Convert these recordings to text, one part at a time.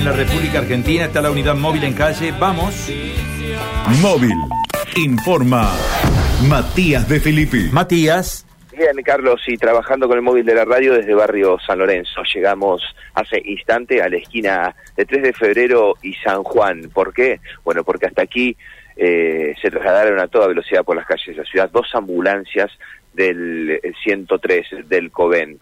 en la República Argentina. Está la unidad móvil en calle. Vamos. Móvil. Informa Matías de Filippi. Matías. Bien, Carlos, y trabajando con el móvil de la radio desde barrio San Lorenzo. Llegamos hace instante a la esquina de 3 de febrero y San Juan. ¿Por qué? Bueno, porque hasta aquí eh, se trasladaron a toda velocidad por las calles de la ciudad dos ambulancias del 103 del COVEN.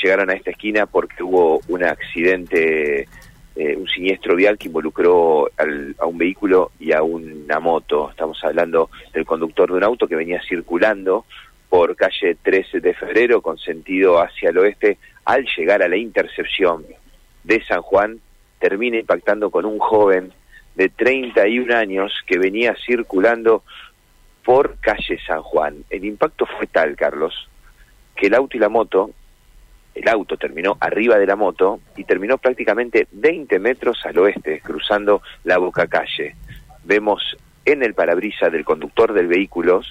Llegaron a esta esquina porque hubo un accidente, eh, un siniestro vial que involucró a un vehículo y a una moto. Estamos hablando del conductor de un auto que venía circulando por calle 13 de febrero con sentido hacia el oeste. Al llegar a la intercepción de San Juan, termina impactando con un joven de 31 años que venía circulando por calle San Juan. El impacto fue tal, Carlos, que el auto y la moto, el auto terminó arriba de la moto y terminó prácticamente 20 metros al oeste, cruzando la boca calle. Vemos en el parabrisas del conductor del vehículo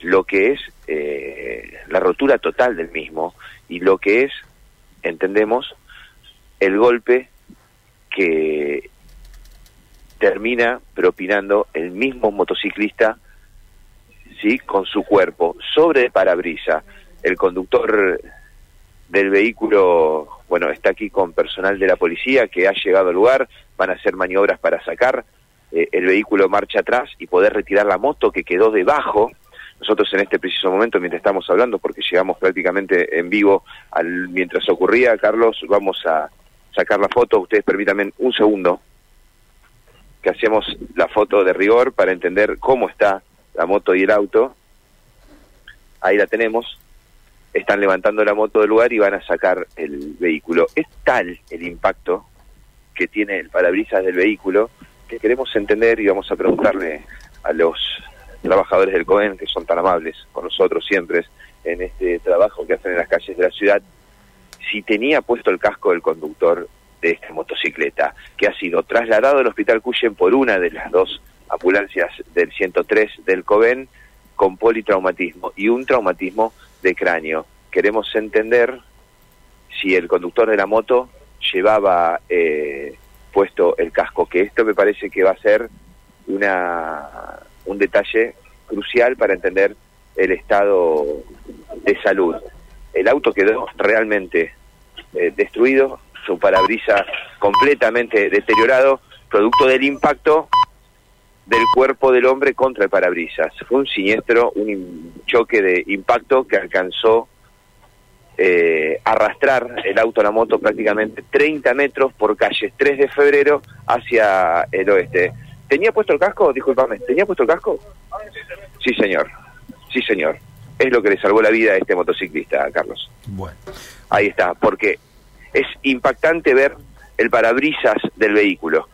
lo que es eh, la rotura total del mismo y lo que es, entendemos, el golpe que termina propinando el mismo motociclista sí con su cuerpo sobre el parabrisa el conductor del vehículo bueno está aquí con personal de la policía que ha llegado al lugar van a hacer maniobras para sacar eh, el vehículo marcha atrás y poder retirar la moto que quedó debajo nosotros en este preciso momento, mientras estamos hablando, porque llegamos prácticamente en vivo al, mientras ocurría, Carlos, vamos a sacar la foto. Ustedes permítanme un segundo que hacemos la foto de rigor para entender cómo está la moto y el auto. Ahí la tenemos. Están levantando la moto del lugar y van a sacar el vehículo. Es tal el impacto que tiene el parabrisas del vehículo que queremos entender y vamos a preguntarle a los trabajadores del COEN que son tan amables con nosotros siempre en este trabajo que hacen en las calles de la ciudad, si tenía puesto el casco del conductor de esta motocicleta, que ha sido trasladado al Hospital Cuyen por una de las dos ambulancias del 103 del COVEN con politraumatismo y un traumatismo de cráneo. Queremos entender si el conductor de la moto llevaba eh, puesto el casco, que esto me parece que va a ser una un detalle crucial para entender el estado de salud. El auto quedó realmente eh, destruido, su parabrisas completamente deteriorado, producto del impacto del cuerpo del hombre contra el parabrisas. Fue un siniestro, un choque de impacto que alcanzó eh, arrastrar el auto a la moto prácticamente 30 metros por calles 3 de febrero hacia el oeste. ¿Tenía puesto el casco? Disculpame, ¿tenía puesto el casco? Sí, señor. Sí, señor. Es lo que le salvó la vida a este motociclista, Carlos. Bueno. Ahí está, porque es impactante ver el parabrisas del vehículo.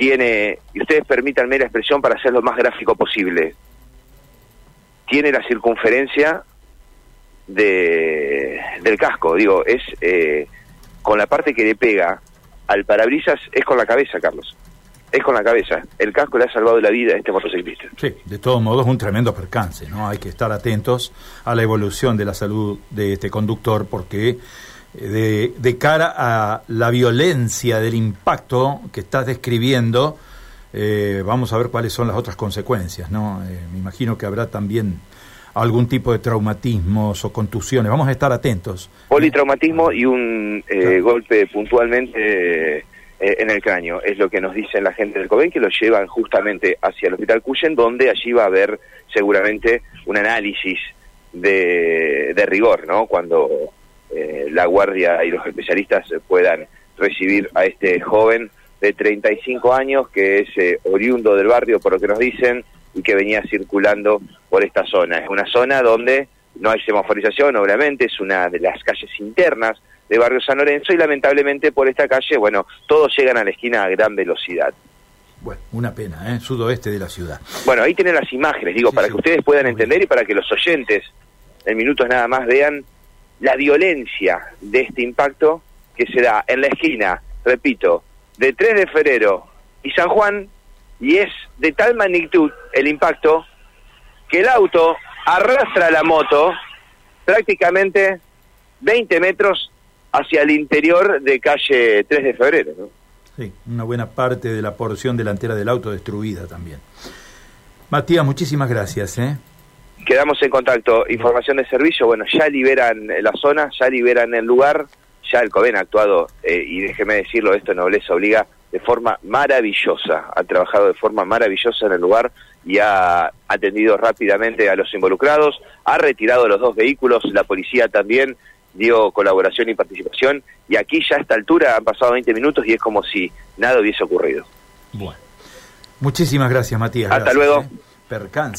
Tiene, y ustedes permítanme la expresión para hacerlo más gráfico posible, tiene la circunferencia de, del casco, digo, es eh, con la parte que le pega al parabrisas, es con la cabeza, Carlos es con la cabeza. El casco le ha salvado la vida a este motociclista. Sí, de todos modos un tremendo percance, ¿no? Hay que estar atentos a la evolución de la salud de este conductor porque de, de cara a la violencia del impacto que estás describiendo, eh, vamos a ver cuáles son las otras consecuencias, ¿no? Eh, me imagino que habrá también algún tipo de traumatismos o contusiones. Vamos a estar atentos. Politraumatismo y un golpe puntualmente eh, en el cráneo, es lo que nos dicen la gente del COVEN, que lo llevan justamente hacia el Hospital Cuyen, donde allí va a haber seguramente un análisis de, de rigor, ¿no? Cuando eh, la guardia y los especialistas puedan recibir a este joven de 35 años, que es eh, oriundo del barrio, por lo que nos dicen, y que venía circulando por esta zona. Es una zona donde no hay semaforización, obviamente, es una de las calles internas de Barrio San Lorenzo y lamentablemente por esta calle, bueno, todos llegan a la esquina a gran velocidad. Bueno, una pena, ¿eh? Sudoeste de la ciudad. Bueno, ahí tienen las imágenes, digo, para que ustedes puedan entender y para que los oyentes en minutos nada más vean la violencia de este impacto que se da en la esquina, repito, de 3 de febrero y San Juan, y es de tal magnitud el impacto que el auto arrastra la moto prácticamente 20 metros hacia el interior de calle 3 de febrero. Sí, una buena parte de la porción delantera del auto destruida también. Matías, muchísimas gracias. ¿eh? Quedamos en contacto. Información de servicio, bueno, ya liberan la zona, ya liberan el lugar, ya el COVEN ha actuado, eh, y déjeme decirlo, esto Nobleza obliga, de forma maravillosa, ha trabajado de forma maravillosa en el lugar y ha atendido rápidamente a los involucrados, ha retirado los dos vehículos, la policía también dio colaboración y participación, y aquí ya a esta altura han pasado 20 minutos y es como si nada hubiese ocurrido. Bueno, muchísimas gracias Matías. Hasta luego. ¿eh? Percance.